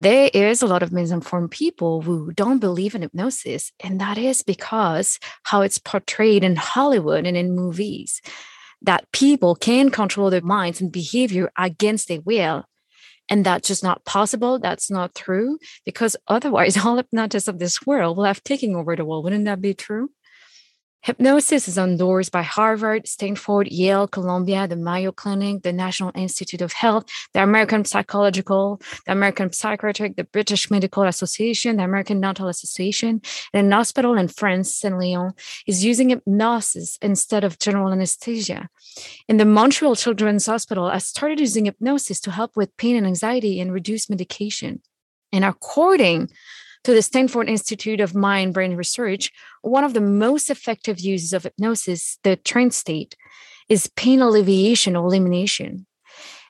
there is a lot of misinformed people who don't believe in hypnosis. And that is because how it's portrayed in Hollywood and in movies, that people can control their minds and behavior against their will. And that's just not possible. That's not true because otherwise all hypnotists of this world will have taken over the world. Wouldn't that be true? Hypnosis is endorsed by Harvard, Stanford, Yale, Columbia, the Mayo Clinic, the National Institute of Health, the American Psychological, the American Psychiatric, the British Medical Association, the American Dental Association, and an hospital in France, Saint Leon, is using hypnosis instead of general anesthesia. In the Montreal Children's Hospital I started using hypnosis to help with pain and anxiety and reduce medication. And according to the Stanford Institute of Mind Brain Research, one of the most effective uses of hypnosis, the trance state, is pain alleviation or elimination.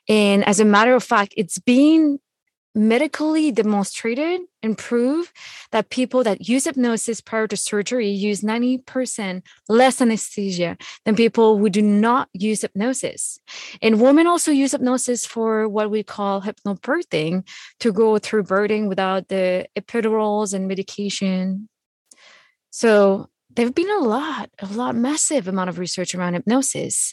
And as a matter of fact, it's being medically demonstrated and prove that people that use hypnosis prior to surgery use 90% less anesthesia than people who do not use hypnosis. And women also use hypnosis for what we call hypnobirthing to go through birthing without the epidurals and medication. So there've been a lot, a lot massive amount of research around hypnosis.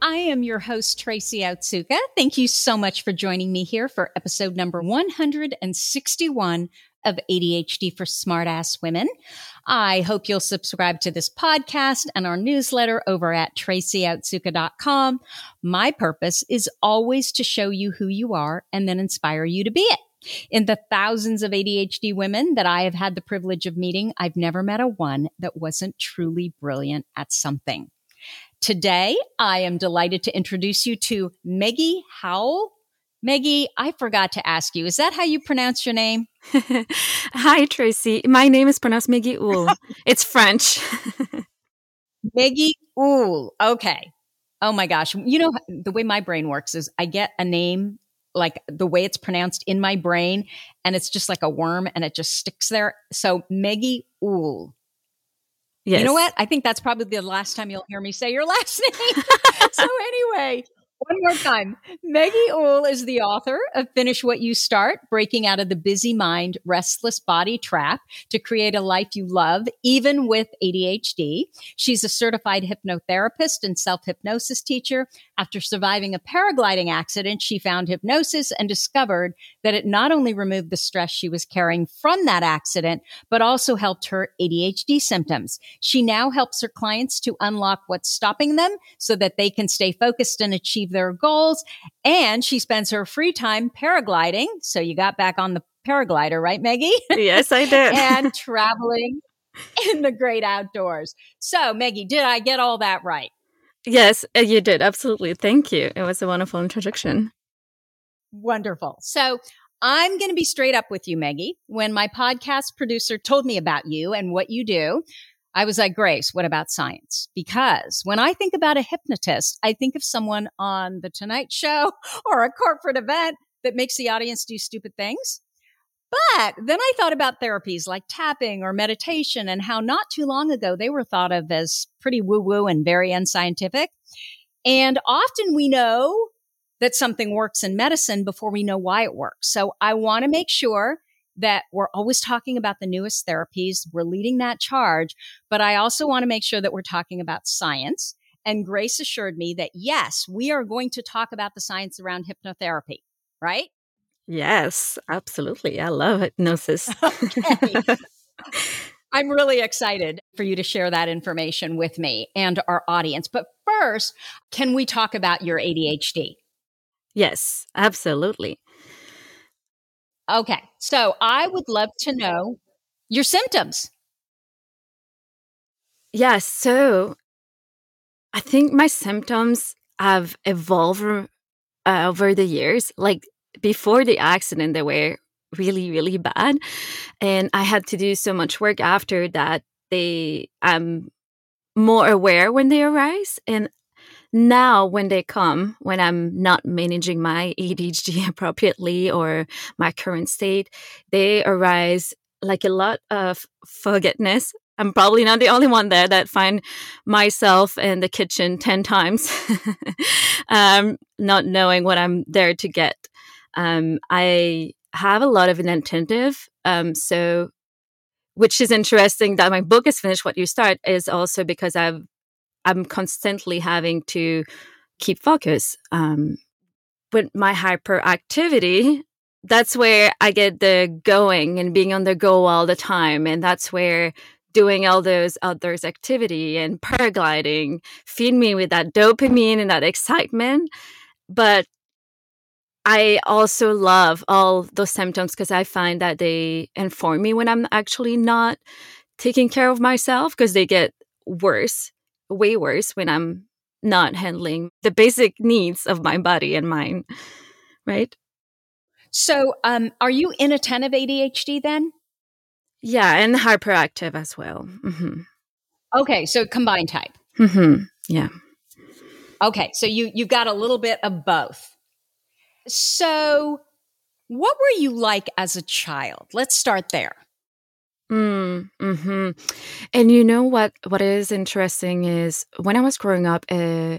I am your host, Tracy Otsuka. Thank you so much for joining me here for episode number 161 of ADHD for Smartass Women. I hope you'll subscribe to this podcast and our newsletter over at tracyotsuka.com. My purpose is always to show you who you are and then inspire you to be it. In the thousands of ADHD women that I have had the privilege of meeting, I've never met a one that wasn't truly brilliant at something. Today, I am delighted to introduce you to Meggie Howell. Meggie, I forgot to ask you, is that how you pronounce your name? Hi, Tracy. My name is pronounced Meggie Oul. it's French. Meggie Oul. Okay. Oh my gosh. You know, the way my brain works is I get a name like the way it's pronounced in my brain and it's just like a worm and it just sticks there. So Meggie Oul. Yes. You know what? I think that's probably the last time you'll hear me say your last name. so anyway, one more time. Meggie Oul is the author of Finish What You Start, Breaking Out of the Busy Mind, Restless Body Trap to Create a Life You Love, even with ADHD. She's a certified hypnotherapist and self hypnosis teacher. After surviving a paragliding accident, she found hypnosis and discovered that it not only removed the stress she was carrying from that accident, but also helped her ADHD symptoms. She now helps her clients to unlock what's stopping them so that they can stay focused and achieve their goals. And she spends her free time paragliding. So you got back on the paraglider, right, Meggie? Yes, I did. and traveling in the great outdoors. So, Meggie, did I get all that right? Yes, uh, you did. Absolutely. Thank you. It was a wonderful introduction. Wonderful. So, I'm going to be straight up with you, Maggie. When my podcast producer told me about you and what you do, I was like, Grace, what about science? Because when I think about a hypnotist, I think of someone on the Tonight Show or a corporate event that makes the audience do stupid things. But then I thought about therapies like tapping or meditation and how not too long ago they were thought of as pretty woo woo and very unscientific. And often we know that something works in medicine before we know why it works. So I want to make sure that we're always talking about the newest therapies. We're leading that charge, but I also want to make sure that we're talking about science. And Grace assured me that yes, we are going to talk about the science around hypnotherapy, right? Yes, absolutely. I love hypnosis. okay. I'm really excited for you to share that information with me and our audience. But first, can we talk about your ADHD? Yes, absolutely. Okay. So I would love to know your symptoms. Yes. So I think my symptoms have evolved uh, over the years. Like before the accident, they were really, really bad. And I had to do so much work after that. They, I'm more aware when they arise. And now when they come when i'm not managing my adhd appropriately or my current state they arise like a lot of forgetness i'm probably not the only one there that find myself in the kitchen 10 times um, not knowing what i'm there to get. Um, i have a lot of inattentive um, so which is interesting that my book is finished what you start is also because i've I'm constantly having to keep focus. Um, with my hyperactivity, that's where I get the going and being on the go all the time. And that's where doing all those outdoors activity and paragliding feed me with that dopamine and that excitement. But I also love all those symptoms because I find that they inform me when I'm actually not taking care of myself because they get worse way worse when I'm not handling the basic needs of my body and mind. Right. So, um, are you inattentive ADHD then? Yeah, and hyperactive as well. Mm-hmm. Okay, so combined type. Mm-hmm. Yeah. Okay, so you you got a little bit of both. So, what were you like as a child? Let's start there. Mm, hmm And you know what? What is interesting is when I was growing up, uh,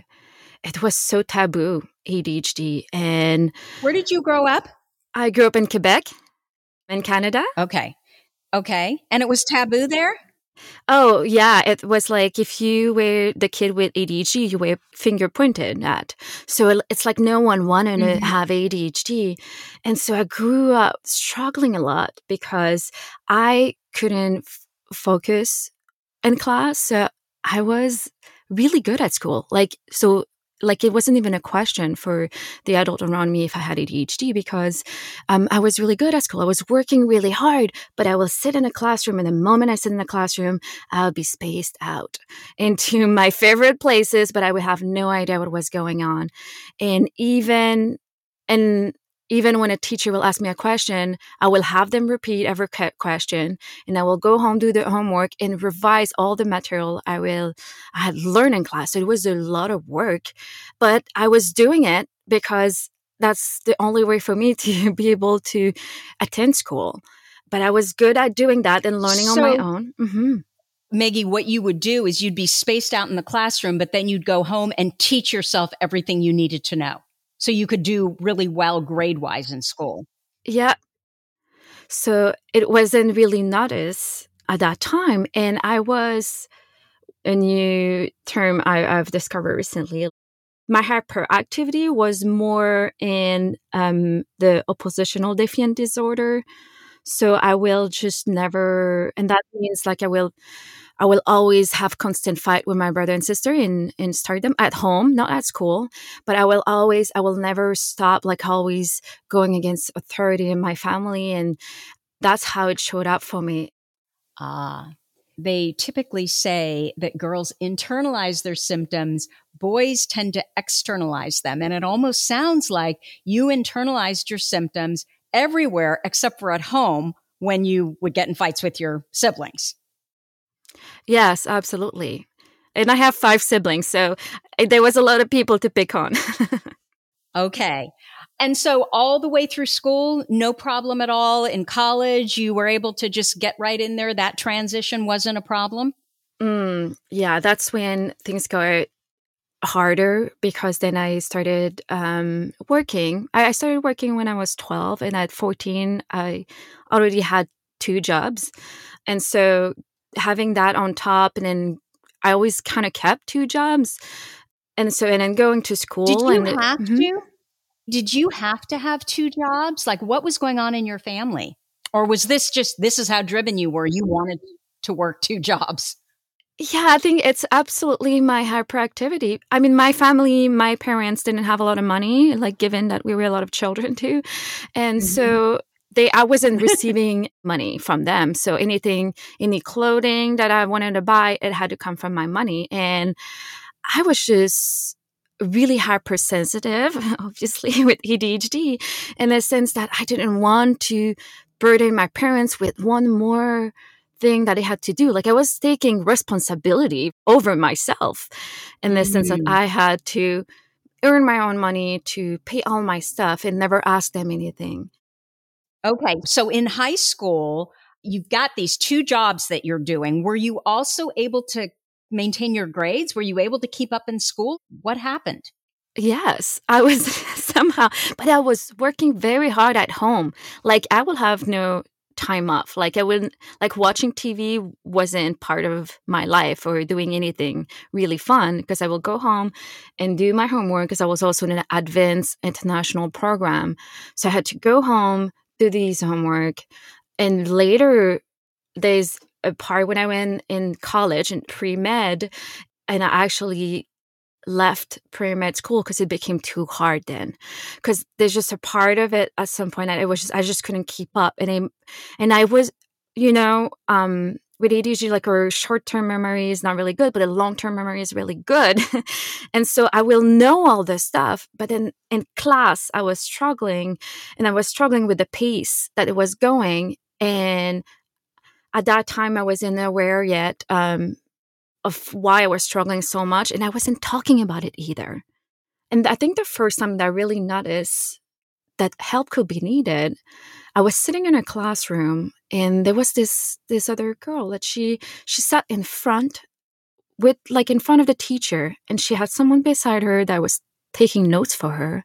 it was so taboo ADHD. And where did you grow up? I grew up in Quebec, in Canada. Okay, okay, and it was taboo there. Oh, yeah. It was like if you were the kid with ADHD, you were finger pointed at. So it's like no one wanted mm-hmm. to have ADHD. And so I grew up struggling a lot because I couldn't f- focus in class. So I was really good at school. Like, so like it wasn't even a question for the adult around me if I had ADHD because um, I was really good at school. I was working really hard, but I will sit in a classroom, and the moment I sit in the classroom, I'll be spaced out into my favorite places, but I would have no idea what was going on. And even and even when a teacher will ask me a question, I will have them repeat every question and I will go home, do the homework and revise all the material I will, I had learned in class. So it was a lot of work, but I was doing it because that's the only way for me to be able to attend school. But I was good at doing that and learning so, on my own. Mm-hmm. Maggie, what you would do is you'd be spaced out in the classroom, but then you'd go home and teach yourself everything you needed to know so you could do really well grade wise in school. Yeah. So it wasn't really noticed at that time. And I was a new term I, have discovered recently. My hyperactivity was more in um, the oppositional defiant disorder. So I will just never, and that means like I will I will always have constant fight with my brother and sister in in stardom at home, not at school. But I will always, I will never stop, like always going against authority in my family, and that's how it showed up for me. Ah, they typically say that girls internalize their symptoms, boys tend to externalize them. And it almost sounds like you internalized your symptoms everywhere except for at home when you would get in fights with your siblings. Yes, absolutely. And I have five siblings, so eh, there was a lot of people to pick on. okay. And so all the way through school, no problem at all. In college, you were able to just get right in there. That transition wasn't a problem. Mm, yeah, that's when things got harder because then I started um, working. I, I started working when I was 12, and at 14, I already had two jobs. And so having that on top, and then I always kind of kept two jobs. And so, and then going to school. Did you and have mm-hmm. to? Did you have to have two jobs? Like, what was going on in your family? Or was this just, this is how driven you were? You wanted to work two jobs? Yeah, I think it's absolutely my hyperactivity. I mean, my family, my parents didn't have a lot of money, like given that we were a lot of children too. And mm-hmm. so they I wasn't receiving money from them. So anything, any clothing that I wanted to buy, it had to come from my money. And I was just really hypersensitive, obviously with ADHD, in the sense that I didn't want to burden my parents with one more thing that I had to do. Like I was taking responsibility over myself in the mm. sense that mm. I had to earn my own money to pay all my stuff and never ask them anything. Okay. So in high school, you've got these two jobs that you're doing. Were you also able to maintain your grades? Were you able to keep up in school? What happened? Yes, I was somehow, but I was working very hard at home. Like I will have no time off. Like I wouldn't like watching TV wasn't part of my life or doing anything really fun because I will go home and do my homework because I was also in an advanced international program. So I had to go home, do these homework. And later there's a part when I went in college and pre med and I actually left pre-med school because it became too hard then because there's just a part of it at some point that it was just, I just couldn't keep up and I and I was you know um with ADHD like our short-term memory is not really good but a long-term memory is really good and so I will know all this stuff but then in class I was struggling and I was struggling with the pace that it was going and at that time I wasn't aware yet um of why I was struggling so much. And I wasn't talking about it either. And I think the first time that I really noticed that help could be needed, I was sitting in a classroom and there was this this other girl that she she sat in front with like in front of the teacher and she had someone beside her that was taking notes for her.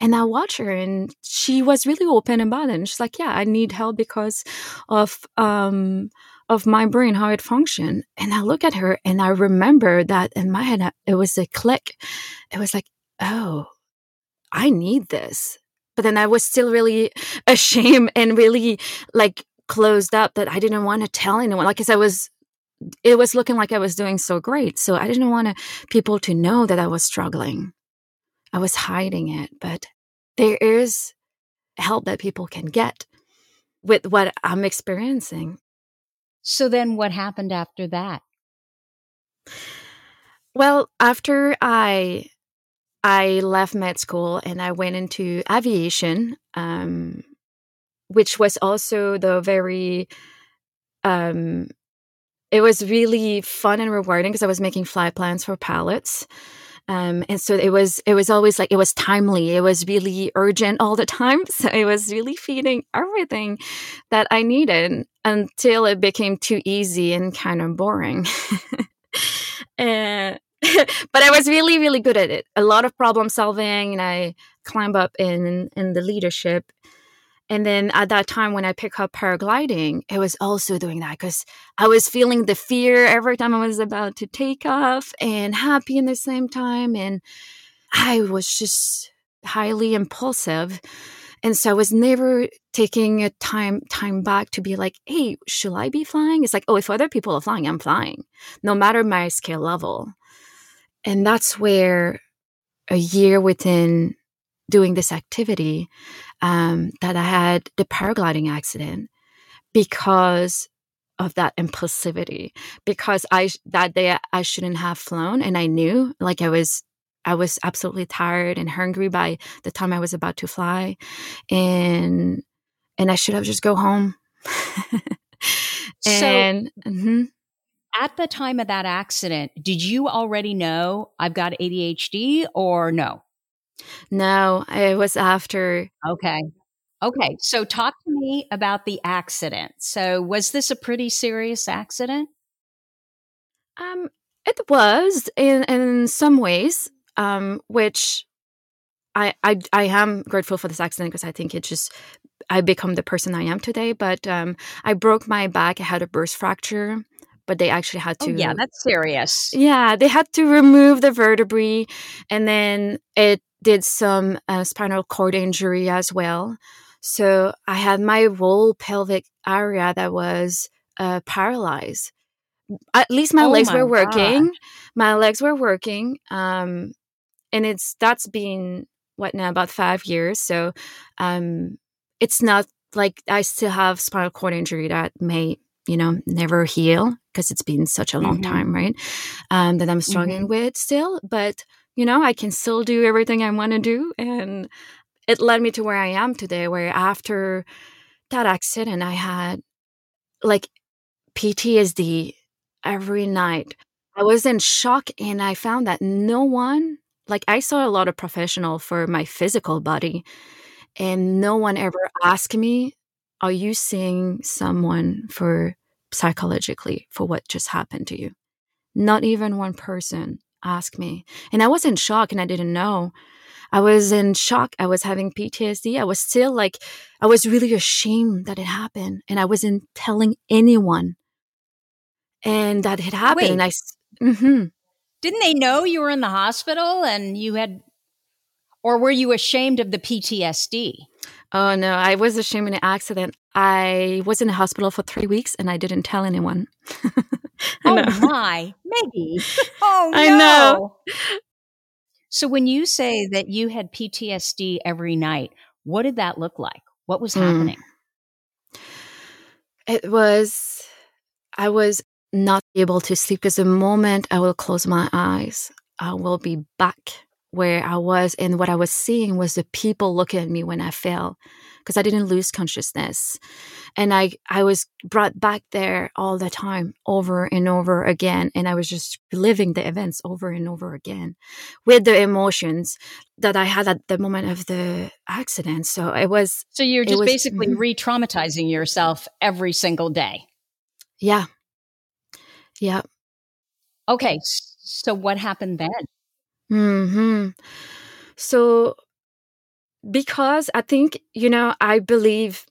And I watched her and she was really open about it. And she's like, Yeah, I need help because of um of my brain, how it functioned. And I look at her and I remember that in my head, it was a click. It was like, oh, I need this. But then I was still really ashamed and really like closed up that I didn't want to tell anyone. Like, cause I was, it was looking like I was doing so great. So I didn't want people to know that I was struggling. I was hiding it, but there is help that people can get with what I'm experiencing. So then what happened after that? Well, after I I left med school and I went into aviation, um, which was also the very um, it was really fun and rewarding because I was making flight plans for pilots. Um, and so it was it was always like it was timely. It was really urgent all the time. So it was really feeding everything that i needed until it became too easy and kind of boring. And but i was really really good at it a lot of problem solving and i climbed up in in the leadership and then at that time when I picked up paragliding, it was also doing that because I was feeling the fear every time I was about to take off and happy in the same time. And I was just highly impulsive. And so I was never taking a time time back to be like, hey, should I be flying? It's like, oh, if other people are flying, I'm flying, no matter my skill level. And that's where a year within doing this activity um, that I had the paragliding accident because of that impulsivity because I that day I shouldn't have flown and I knew like I was I was absolutely tired and hungry by the time I was about to fly and and I should have just go home. and so, mm-hmm. At the time of that accident, did you already know I've got ADHD or no? No, it was after. Okay. Okay. So talk to me about the accident. So was this a pretty serious accident? Um, it was in in some ways, um, which I, I I am grateful for this accident because I think it just I become the person I am today. But um, I broke my back. I had a burst fracture, but they actually had oh, to. Oh, yeah, that's serious. Yeah, they had to remove the vertebrae, and then it did some uh, spinal cord injury as well. So I had my whole pelvic area that was uh, paralyzed. At least my oh legs my were working. God. My legs were working. Um, and it's that's been what now about five years. So um, it's not like I still have spinal cord injury that may you know never heal because it's been such a long mm-hmm. time, right? Um, that I'm struggling mm-hmm. with still, but you know I can still do everything I want to do, and it led me to where I am today, where after that accident, I had like PTSD every night. I was in shock and I found that no one, like, I saw a lot of professional for my physical body, and no one ever asked me, Are you seeing someone for psychologically for what just happened to you? Not even one person asked me. And I was in shock and I didn't know. I was in shock. I was having PTSD. I was still like, I was really ashamed that it happened. And I wasn't telling anyone. And that had happened. Wait. And I, mm-hmm. didn't they know you were in the hospital and you had, or were you ashamed of the PTSD? Oh no, I was ashamed in an accident. I was in the hospital for three weeks and I didn't tell anyone. oh my, Maggie. Oh no. I know. So when you say that you had PTSD every night, what did that look like? What was mm. happening? It was, I was not able to sleep because the moment I will close my eyes, I will be back where I was. And what I was seeing was the people looking at me when I fell because I didn't lose consciousness. And I, I was brought back there all the time, over and over again. And I was just living the events over and over again with the emotions that I had at the moment of the accident. So it was. So you're just was, basically mm-hmm. re traumatizing yourself every single day. Yeah. Yeah. Okay. So what happened then? Hmm. So because I think, you know, I believe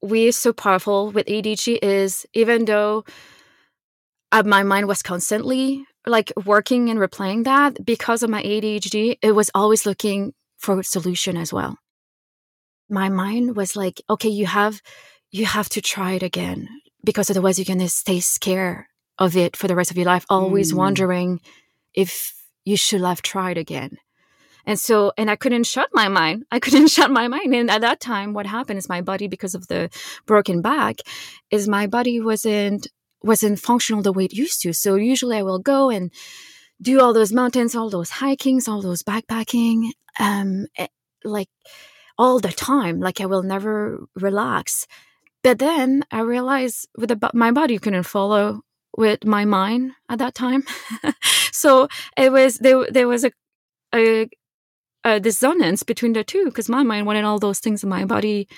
we are so powerful with ADHD is even though uh, my mind was constantly like working and replaying that because of my ADHD, it was always looking for a solution as well. My mind was like, okay, you have, you have to try it again because otherwise you're going to stay scared of it for the rest of your life, always mm. wondering if you should have tried again. And so, and I couldn't shut my mind. I couldn't shut my mind. And at that time, what happened is my body, because of the broken back, is my body wasn't wasn't functional the way it used to. So usually I will go and do all those mountains, all those hikings, all those backpacking, um, eh, like all the time. Like I will never relax. But then I realized with the, my body couldn't follow with my mind at that time. so it was there. There was a a a dissonance between the two because my mind wanted all those things and my body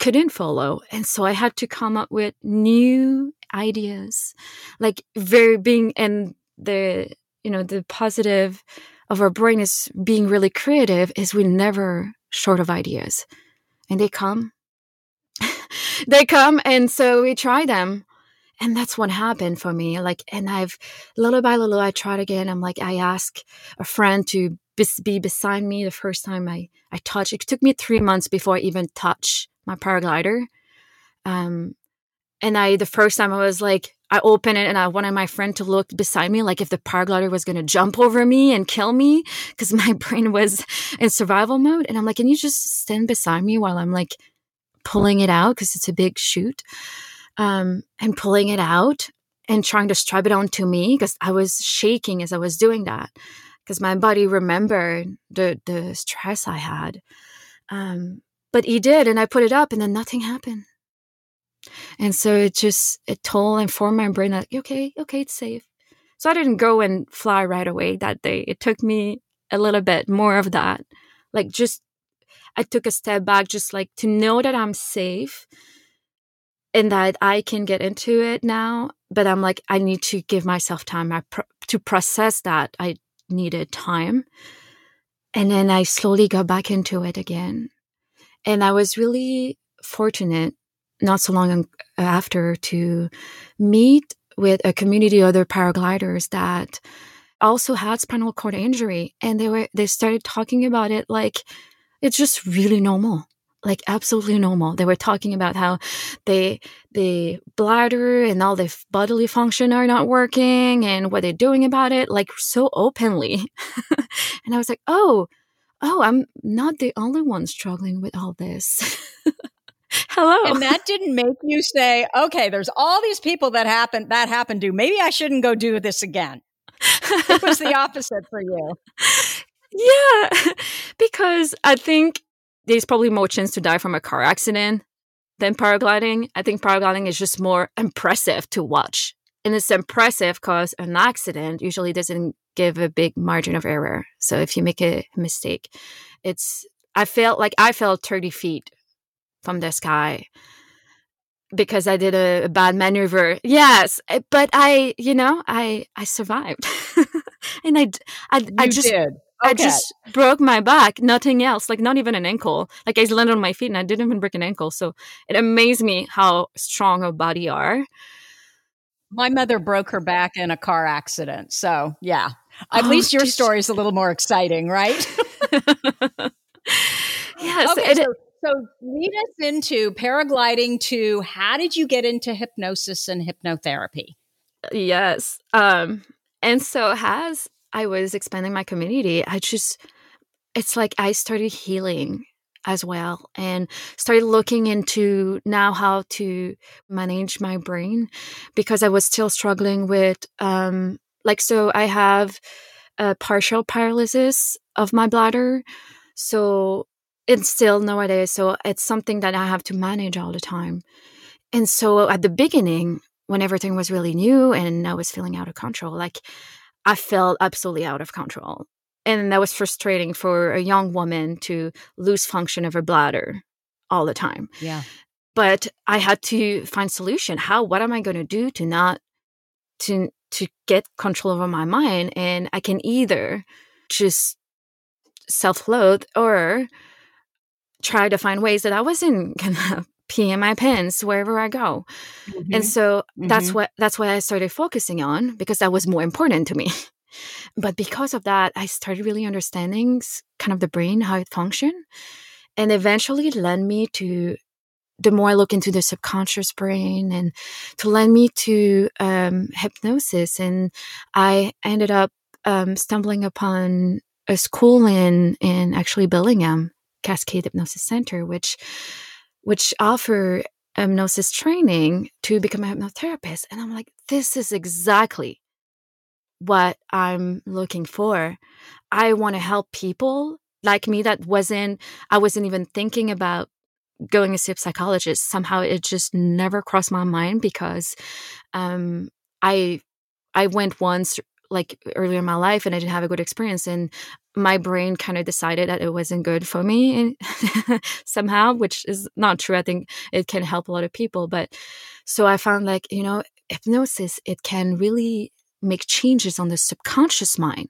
couldn't follow. And so I had to come up with new ideas, like very being, and the, you know, the positive of our brain is being really creative is we never short of ideas and they come. they come. And so we try them. And that's what happened for me. Like, and I've little by little, I tried again. I'm like, I ask a friend to be beside me the first time I, I touched. It took me three months before I even touch my paraglider. Um, and I, the first time I was like, I opened it and I wanted my friend to look beside me, like if the paraglider was going to jump over me and kill me, because my brain was in survival mode. And I'm like, can you just stand beside me while I'm like pulling it out? Because it's a big chute. Um, and pulling it out and trying to strap it onto me because I was shaking as I was doing that because my body remembered the the stress I had. Um, but he did, and I put it up, and then nothing happened. And so it just it told and formed my brain that okay, okay, it's safe. So I didn't go and fly right away that day. It took me a little bit more of that, like just I took a step back, just like to know that I'm safe and that I can get into it now. But I'm like, I need to give myself time I pro- to process that. I needed time. And then I slowly got back into it again. And I was really fortunate not so long after to meet with a community of other paragliders that also had spinal cord injury and they were they started talking about it like it's just really normal like absolutely normal. They were talking about how they the bladder and all the bodily function are not working and what they're doing about it like so openly. And i was like oh oh i'm not the only one struggling with all this. Hello. And that didn't make you say okay there's all these people that happened that happened to maybe i shouldn't go do this again. It was the opposite for you. Yeah because i think there's probably more chance to die from a car accident than paragliding i think paragliding is just more impressive to watch and it's impressive because an accident usually doesn't give a big margin of error so if you make a mistake it's i felt like i fell 30 feet from the sky because I did a, a, bad maneuver. Yes, eh, but I, you know, I I survived, and I I, you I just did. Okay. I just broke my back, nothing else, like not even an ankle. Like I landed on my feet and I didn't even break an ankle. So it amazed me how strong a body are. My mother broke her back in a car accident. So yeah, at oh, least your story is a little more exciting, right? yes. Okay, so so lead us into paragliding to how did you get into hypnosis and hypnotherapy? Yes. Um, and so as I was expanding my community, I just, it's like I started healing as well and started looking into now how to manage my brain because I was still struggling with, um, like, so I have a partial paralysis of my bladder. So it's still nowadays. So it's something that I have to manage all the time. And so at the beginning, when everything was really new and I was feeling out of control, like I felt absolutely out of control. And that was frustrating for a young woman to lose function of her bladder all the time. Yeah. But I had to find solution. How what am I going to do to not to to get control over my mind and I can either just self-loathe or try to find ways that I wasn't gonna pee in my pants wherever I go. Mm-hmm. And so mm-hmm. that's what that's what I started focusing on because that was more important to me. but because of that, I started really understanding kind of the brain, how it functions. And eventually led me to the more I look into the subconscious brain and to led me to um, hypnosis. And I ended up um, stumbling upon a school in in actually Bellingham Cascade Hypnosis Center, which which offer hypnosis training to become a hypnotherapist. And I'm like, this is exactly what I'm looking for. I want to help people like me that wasn't I wasn't even thinking about going to see a psychologist. Somehow it just never crossed my mind because um I I went once like earlier in my life and I didn't have a good experience and my brain kind of decided that it wasn't good for me somehow, which is not true. I think it can help a lot of people. But so I found like, you know, hypnosis, it can really make changes on the subconscious mind.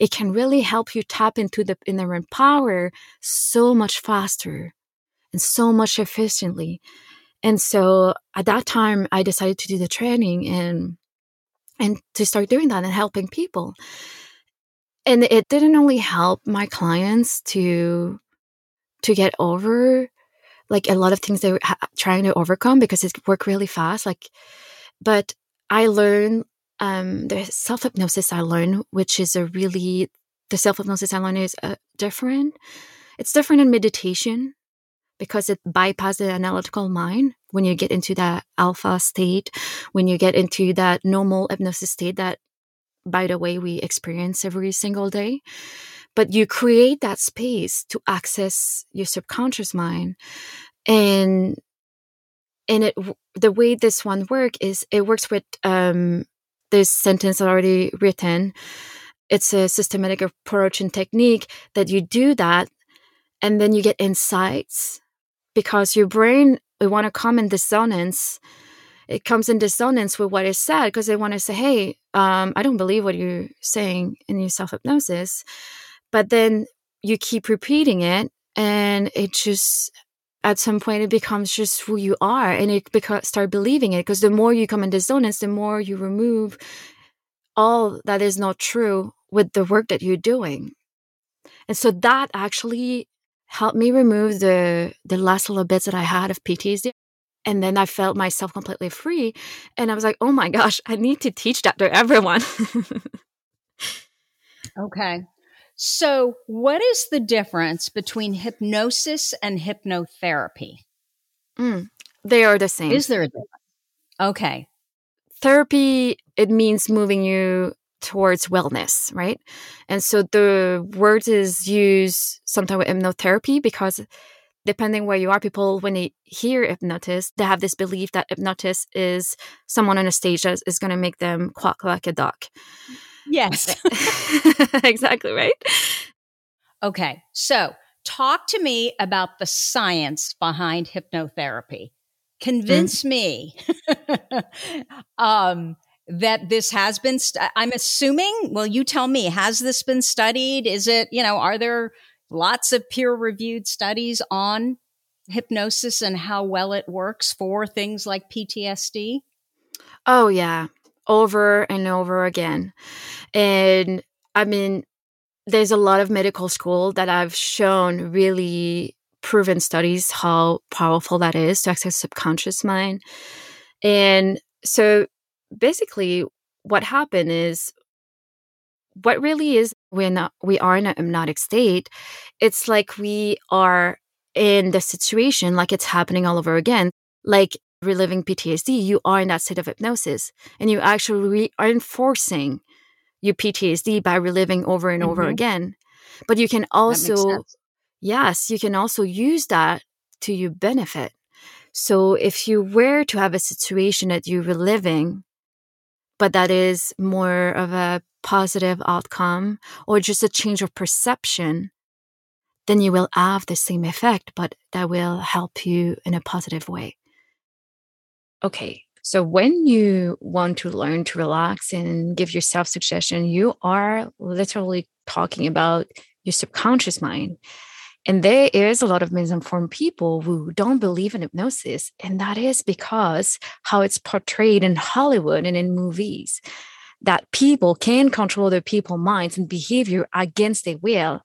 It can really help you tap into the inner power so much faster and so much efficiently. And so at that time, I decided to do the training and and to start doing that and helping people. And it didn't only help my clients to to get over like a lot of things they were ha- trying to overcome because it worked really fast like but i learned um the self hypnosis i learned which is a really the self hypnosis i learned is uh, different. It's different in meditation because it bypasses the analytical mind when you get into that alpha state when you get into that normal hypnosis state that by the way we experience every single day. But you create that space to access your subconscious mind and and it the way this one work is it works with um this sentence already written. It's a systematic approach and technique that you do that and then you get insights because your brain we want to come in dissonance. It comes in dissonance with what is said because they want to say hey um, i don't believe what you're saying in your self-hypnosis. But then you keep repeating it and it just at some point it becomes just who you are and it becomes start believing it because the more you come in dissonance the more you remove all that is not true with the work that you're doing. And so that actually helped me remove the the last little bits that i had of ptsd and then i felt myself completely free and i was like oh my gosh i need to teach that to everyone okay so, what is the difference between hypnosis and hypnotherapy? Mm, they are the same. Is there a difference? Okay. Therapy, it means moving you towards wellness, right? And so the word is used sometimes with hypnotherapy because depending where you are, people, when they hear hypnotist, they have this belief that hypnotist is someone on a stage that is going to make them quack like a duck. Yes. exactly, right? Okay. So, talk to me about the science behind hypnotherapy. Convince mm. me um, that this has been, st- I'm assuming, well, you tell me, has this been studied? Is it, you know, are there lots of peer reviewed studies on hypnosis and how well it works for things like PTSD? Oh, yeah over and over again. And I mean, there's a lot of medical school that I've shown really proven studies how powerful that is to access subconscious mind. And so basically what happened is what really is when we are in a hypnotic state, it's like we are in the situation like it's happening all over again. Like reliving PTSD, you are in that state of hypnosis and you actually re- are enforcing your PTSD by reliving over and mm-hmm. over again. But you can also, yes, you can also use that to your benefit. So if you were to have a situation that you're reliving, but that is more of a positive outcome or just a change of perception, then you will have the same effect, but that will help you in a positive way. Okay. So when you want to learn to relax and give yourself suggestion, you are literally talking about your subconscious mind. And there is a lot of misinformed people who don't believe in hypnosis. And that is because how it's portrayed in Hollywood and in movies, that people can control their people minds and behavior against their will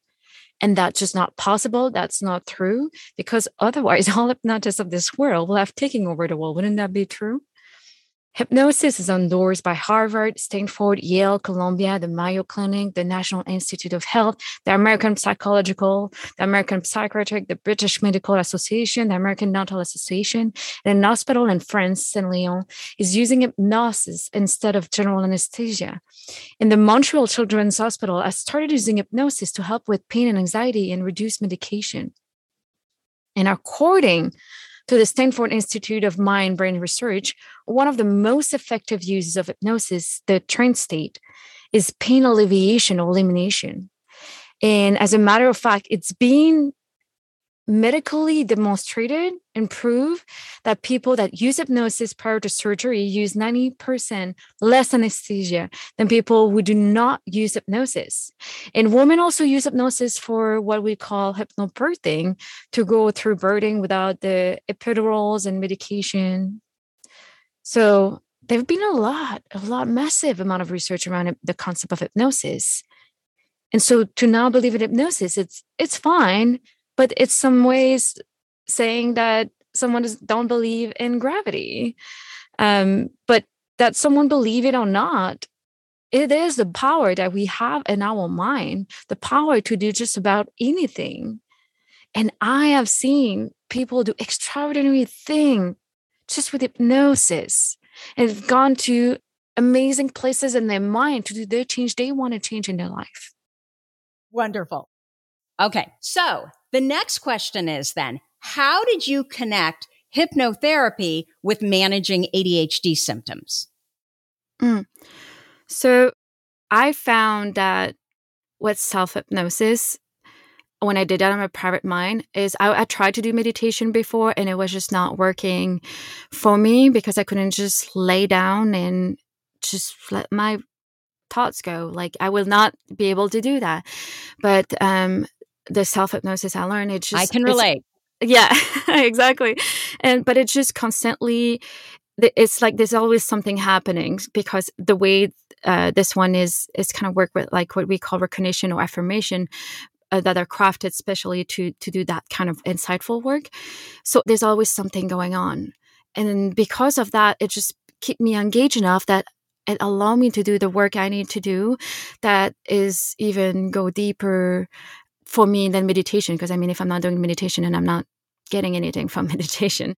and that's just not possible. That's not true because otherwise all hypnotists of this world will have taken over the world. Wouldn't that be true? Hypnosis is endorsed by Harvard, Stanford, Yale, Columbia, the Mayo Clinic, the National Institute of Health, the American Psychological, the American Psychiatric, the British Medical Association, the American Dental Association, and an hospital in France, Saint Leon, is using hypnosis instead of general anesthesia. In the Montreal Children's Hospital I started using hypnosis to help with pain and anxiety and reduce medication. And according to the Stanford Institute of Mind Brain Research, one of the most effective uses of hypnosis, the trance state, is pain alleviation or elimination. And as a matter of fact, it's been medically demonstrated and proved that people that use hypnosis prior to surgery use 90% less anesthesia than people who do not use hypnosis. And women also use hypnosis for what we call hypnobirthing to go through birthing without the epidurals and medication. So there've been a lot, a lot massive amount of research around the concept of hypnosis. And so to now believe in hypnosis, it's it's fine but it's some ways saying that someone does, don't believe in gravity um, but that someone believe it or not it is the power that we have in our mind the power to do just about anything and i have seen people do extraordinary thing just with hypnosis and have gone to amazing places in their mind to do their change they want to change in their life Wonderful. Okay. So the next question is then, how did you connect hypnotherapy with managing ADHD symptoms? Mm. So I found that with self hypnosis, when I did that on my private mind, is I, I, tried to do meditation before and it was just not working for me because I couldn't just lay down and just let my thoughts go. Like I will not be able to do that. But um the self hypnosis I learned, it just I can relate. Yeah, exactly. And but it's just constantly it's like there's always something happening because the way uh, this one is is kind of work with like what we call recognition or affirmation uh, that are crafted specially to to do that kind of insightful work so there's always something going on and because of that it just keep me engaged enough that it allow me to do the work i need to do that is even go deeper for me than meditation because i mean if i'm not doing meditation and i'm not getting anything from meditation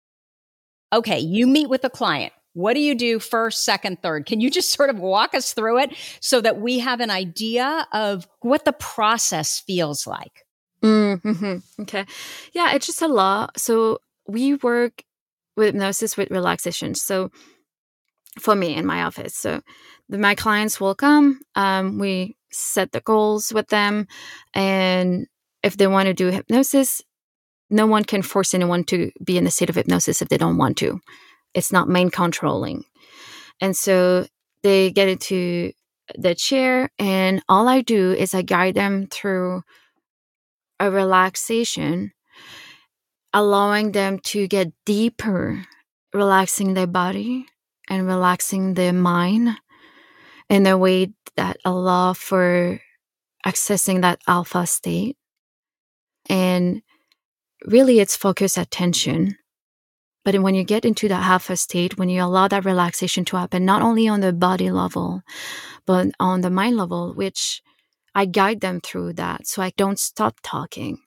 okay you meet with a client what do you do first, second, third? Can you just sort of walk us through it so that we have an idea of what the process feels like? Mm-hmm. Okay. Yeah, it's just a lot. So we work with hypnosis with relaxation. So for me in my office, so the, my clients will come. Um, we set the goals with them, and if they want to do hypnosis, no one can force anyone to be in a state of hypnosis if they don't want to it's not mind controlling. And so they get into the chair, and all I do is I guide them through a relaxation, allowing them to get deeper, relaxing their body and relaxing their mind in a way that allow for accessing that alpha state. And really, it's focused attention but when you get into that alpha state, when you allow that relaxation to happen, not only on the body level, but on the mind level, which I guide them through that. So I don't stop talking.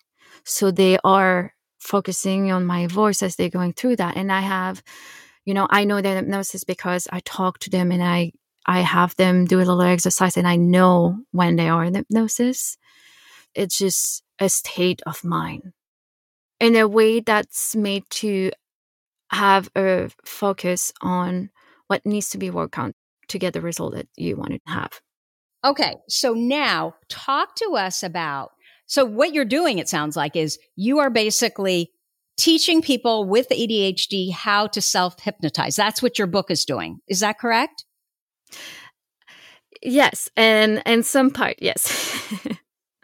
So they are focusing on my voice as they're going through that. And I have, you know, I know their hypnosis because I talk to them and I, I have them do a little exercise and I know when they are in hypnosis. It's just a state of mind in a way that's made to have a focus on what needs to be worked on to get the result that you want to have. Okay. So now talk to us about so what you're doing, it sounds like, is you are basically teaching people with ADHD how to self hypnotize. That's what your book is doing. Is that correct? Yes, and and some part, yes.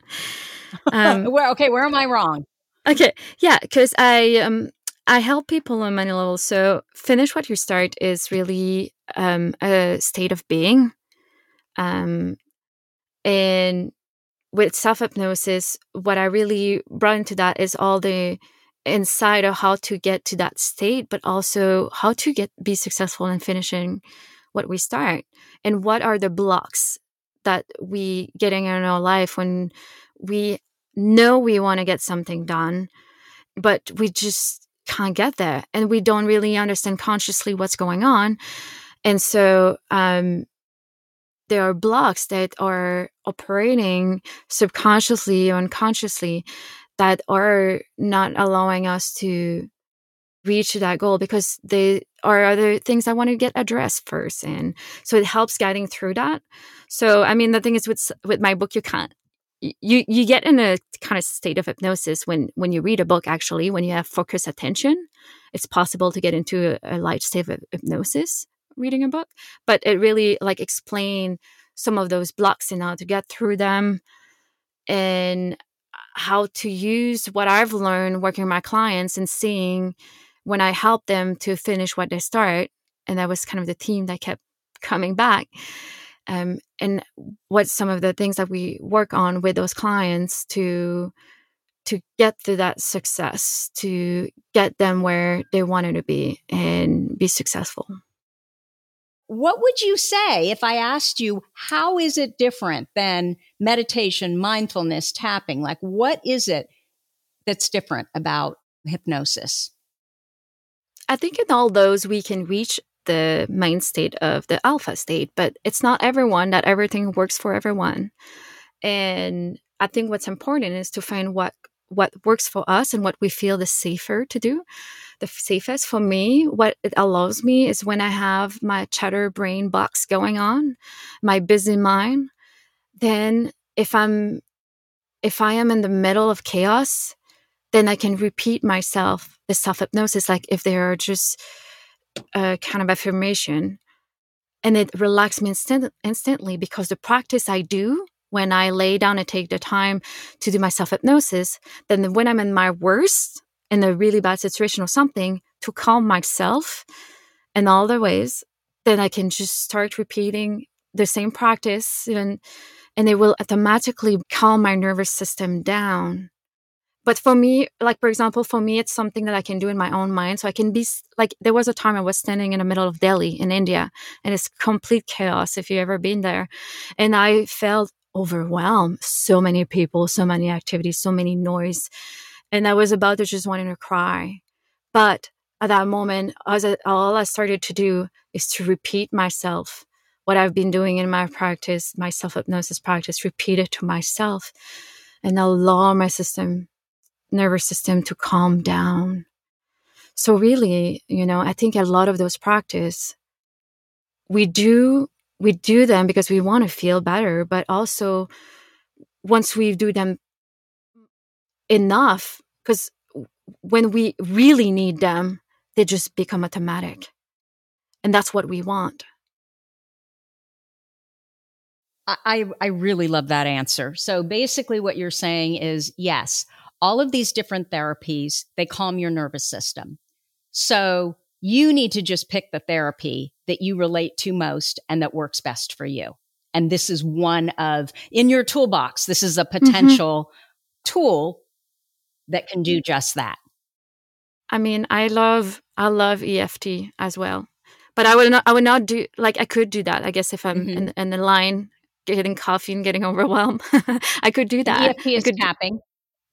um, where okay, where am I wrong? Okay, yeah, because I um I help people on many levels. So, finish what you start is really um, a state of being. Um, and with self hypnosis, what I really brought into that is all the insight of how to get to that state, but also how to get be successful in finishing what we start, and what are the blocks that we getting in our life when we know we want to get something done, but we just can't get there and we don't really understand consciously what's going on. And so um, there are blocks that are operating subconsciously or unconsciously that are not allowing us to reach that goal because they are other things I want to get addressed first. And so it helps guiding through that. So, I mean, the thing is with, with my book, you can't, you you get in a kind of state of hypnosis when when you read a book actually when you have focused attention it's possible to get into a, a light state of hypnosis reading a book but it really like explain some of those blocks and how to get through them and how to use what i've learned working with my clients and seeing when i help them to finish what they start and that was kind of the theme that kept coming back. Um, and what some of the things that we work on with those clients to to get to that success to get them where they wanted to be and be successful what would you say if i asked you how is it different than meditation mindfulness tapping like what is it that's different about hypnosis i think in all those we can reach the main state of the alpha state, but it's not everyone that everything works for everyone. And I think what's important is to find what what works for us and what we feel the safer to do. The safest for me, what it allows me is when I have my chatter brain box going on, my busy mind, then if I'm if I am in the middle of chaos, then I can repeat myself the self hypnosis, like if they are just a kind of affirmation, and it relaxes me instant- instantly because the practice I do when I lay down and take the time to do my self hypnosis, then when I'm in my worst, in a really bad situation or something, to calm myself in all the ways, then I can just start repeating the same practice and and it will automatically calm my nervous system down. But for me, like for example, for me, it's something that I can do in my own mind. So I can be like, there was a time I was standing in the middle of Delhi in India, and it's complete chaos if you've ever been there. And I felt overwhelmed. So many people, so many activities, so many noise. And I was about to just wanting to cry. But at that moment, I, all I started to do is to repeat myself what I've been doing in my practice, my self hypnosis practice, repeat it to myself and allow my system, nervous system to calm down. So really, you know, I think a lot of those practice we do we do them because we want to feel better, but also once we do them enough, because when we really need them, they just become automatic. And that's what we want. I, I really love that answer. So basically, what you're saying is yes, all of these different therapies, they calm your nervous system. So you need to just pick the therapy that you relate to most and that works best for you. And this is one of, in your toolbox, this is a mm-hmm. potential mm-hmm. tool that can do just that. I mean, I love, I love EFT as well, but I would not, I would not do, like, I could do that, I guess, if I'm mm-hmm. in, in the line getting coffee and getting overwhelmed. I could do that. EFT is could, tapping.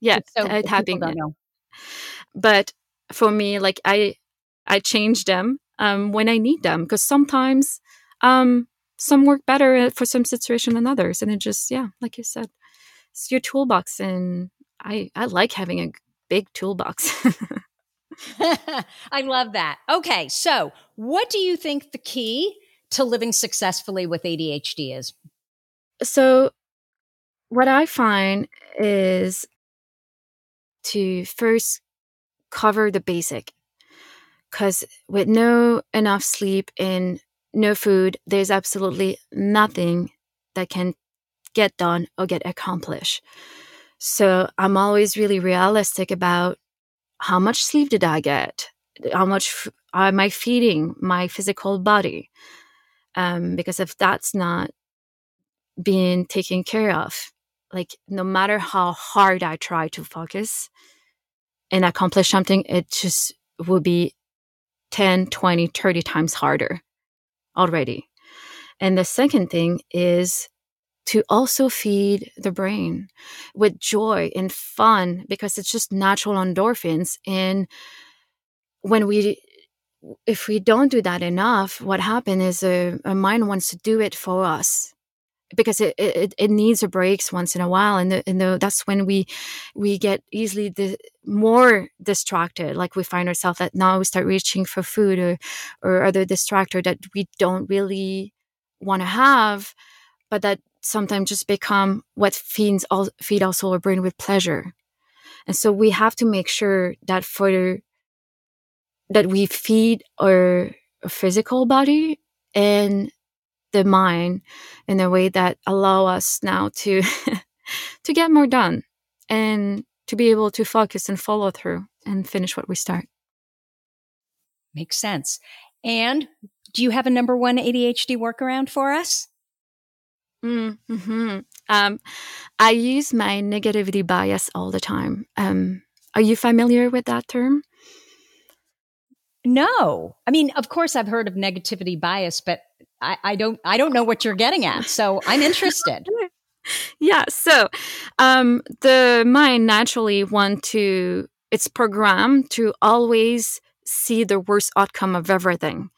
Yeah, so uh, tapping. But for me, like, I, I change them um, when I need them because sometimes um, some work better for some situation than others, and it just yeah, like you said, it's your toolbox, and I I like having a big toolbox. I love that. Okay, so what do you think the key to living successfully with ADHD is? So, what I find is to first cover the basic because with no enough sleep and no food, there's absolutely nothing that can get done or get accomplished. So I'm always really realistic about how much sleep did I get? How much am I feeding my physical body? Um, because if that's not being taken care of, like no matter how hard I try to focus and accomplish something, it just will be 10, 20, 30 times harder already. And the second thing is to also feed the brain with joy and fun because it's just natural endorphins. And when we, if we don't do that enough, what happens is a, a mind wants to do it for us because it, it, it needs a breaks once in a while. And, the, and the, that's when we we get easily the more distracted. Like we find ourselves that now we start reaching for food or or other distractor that we don't really want to have but that sometimes just become what feeds all feed our brain with pleasure. And so we have to make sure that for that we feed our physical body and the mind in a way that allow us now to to get more done and to be able to focus and follow through and finish what we start. Makes sense. And do you have a number one ADHD workaround for us? Mm-hmm. Um, I use my negativity bias all the time. Um, are you familiar with that term? No. I mean, of course I've heard of negativity bias, but I, don't I don't know what you're getting at. So I'm interested. yeah. So um the mind naturally want to it's programmed to always see the worst outcome of everything.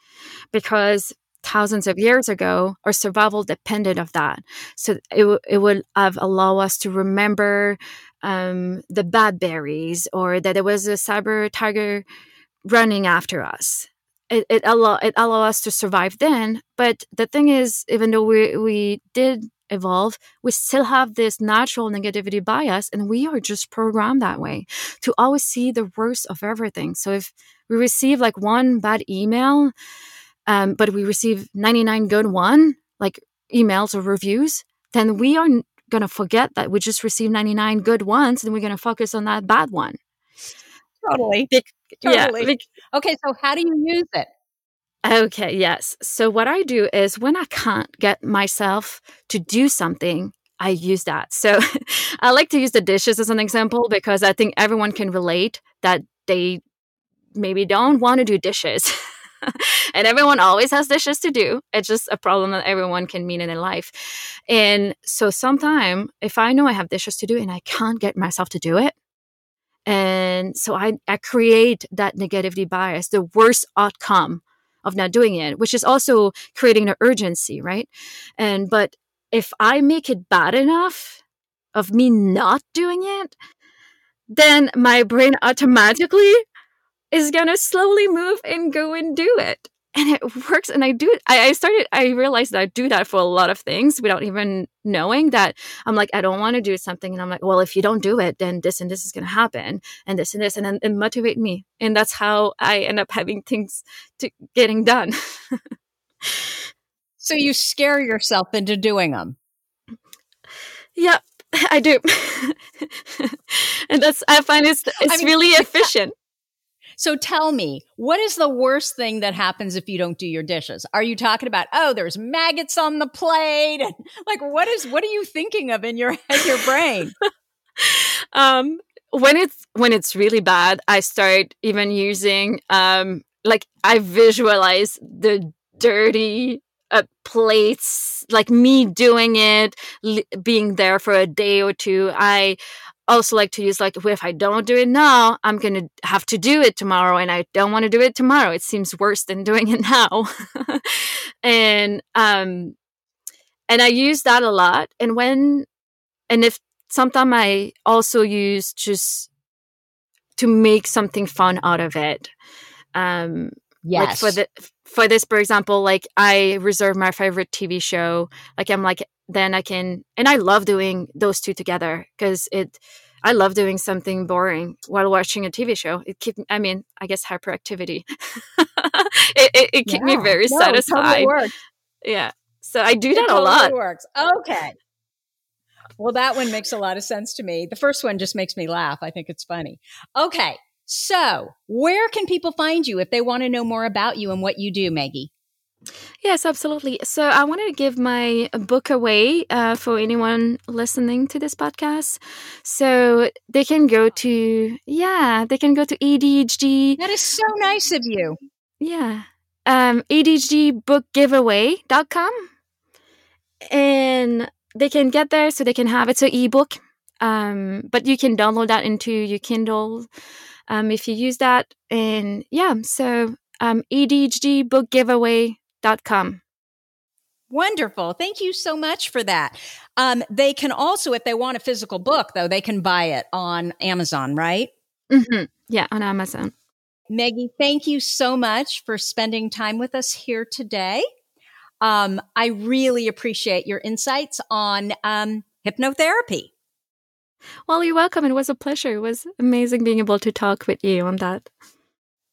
Because thousands of years ago, our survival depended of that. So it, it would have allow us to remember um, the bad berries or that there was a saber tiger running after us. It, it allow it allow us to survive then. But the thing is, even though we we did evolve, we still have this natural negativity bias, and we are just programmed that way to always see the worst of everything. So if we receive like one bad email, um, but we receive 99 good one, like emails or reviews, then we are going to forget that we just received 99 good ones and we're going to focus on that bad one. Totally. Be- totally. Yeah. Okay. So, how do you use it? Okay, yes. So, what I do is when I can't get myself to do something, I use that. So, I like to use the dishes as an example because I think everyone can relate that they maybe don't want to do dishes. and everyone always has dishes to do. It's just a problem that everyone can meet in their life. And so sometime if I know I have dishes to do and I can't get myself to do it, and so I, I create that negativity bias, the worst outcome of not doing it, which is also creating an urgency, right? And but if I make it bad enough of me not doing it, then my brain automatically is gonna slowly move and go and do it and it works and i do I, I started i realized that i do that for a lot of things without even knowing that i'm like i don't want to do something and i'm like well if you don't do it then this and this is going to happen and this and this and then it motivate me and that's how i end up having things to getting done. So you scare yourself into doing them yeah i do. And that's i find it's it's I mean, really efficient so tell me, what is the worst thing that happens if you don't do your dishes? Are you talking about, oh, there's maggots on the plate? like what is what are you thinking of in your head, your brain? um when it's when it's really bad, I start even using um like I visualize the dirty uh, plates like me doing it li- being there for a day or two i also like to use like if I don't do it now, I'm going to have to do it tomorrow and I don't want to do it tomorrow. It seems worse than doing it now. and um and I use that a lot. And when and if sometimes I also use just to make something fun out of it. Um yes. like for the for this for example, like I reserve my favorite TV show. Like I'm like then I can, and I love doing those two together because it, I love doing something boring while watching a TV show. It keep, I mean, I guess hyperactivity. it it, it keep yeah. me very no, satisfied. Totally yeah, so I do that totally a lot. Works okay. Well, that one makes a lot of sense to me. The first one just makes me laugh. I think it's funny. Okay, so where can people find you if they want to know more about you and what you do, Maggie? Yes, absolutely. So I wanted to give my book away uh, for anyone listening to this podcast. So they can go to, yeah, they can go to ADHD. That is so nice of you. Yeah. Um, ADHDbookgiveaway.com. And they can get there so they can have it. an ebook. Um, but you can download that into your Kindle um, if you use that. And yeah, so um, ADHD book giveaway com. Wonderful. Thank you so much for that. Um, they can also, if they want a physical book, though, they can buy it on Amazon, right? Mm-hmm. Yeah, on Amazon. Maggie, thank you so much for spending time with us here today. Um, I really appreciate your insights on um, hypnotherapy. Well, you're welcome. It was a pleasure. It was amazing being able to talk with you on that.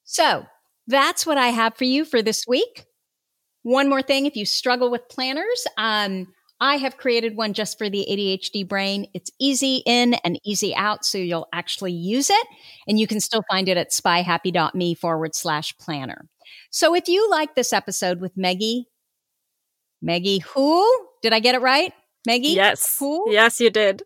So that's what I have for you for this week. One more thing, if you struggle with planners, um, I have created one just for the ADHD brain. It's easy in and easy out, so you'll actually use it. And you can still find it at spyhappy.me forward slash planner. So if you like this episode with Maggie, Maggie who? Did I get it right? Maggie? Yes. Who? Yes, you did.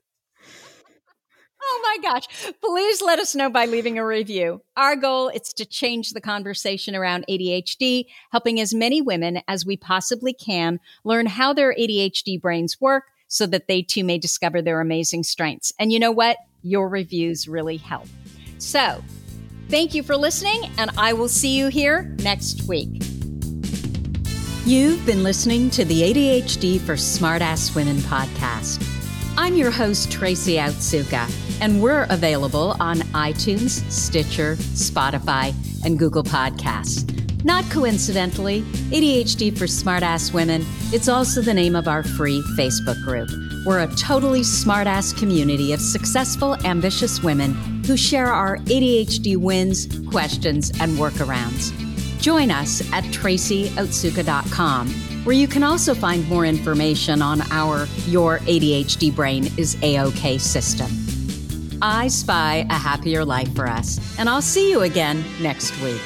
Oh my gosh. Please let us know by leaving a review. Our goal is to change the conversation around ADHD, helping as many women as we possibly can learn how their ADHD brains work so that they too may discover their amazing strengths. And you know what? Your reviews really help. So, thank you for listening, and I will see you here next week. You've been listening to the ADHD for Smartass Women podcast. I'm your host, Tracy Otsuka, and we're available on iTunes, Stitcher, Spotify, and Google Podcasts. Not coincidentally, ADHD for Smartass Women, it's also the name of our free Facebook group. We're a totally smartass community of successful, ambitious women who share our ADHD wins, questions, and workarounds. Join us at tracyotsuka.com, where you can also find more information on our Your ADHD Brain is A-OK system. I spy a happier life for us, and I'll see you again next week.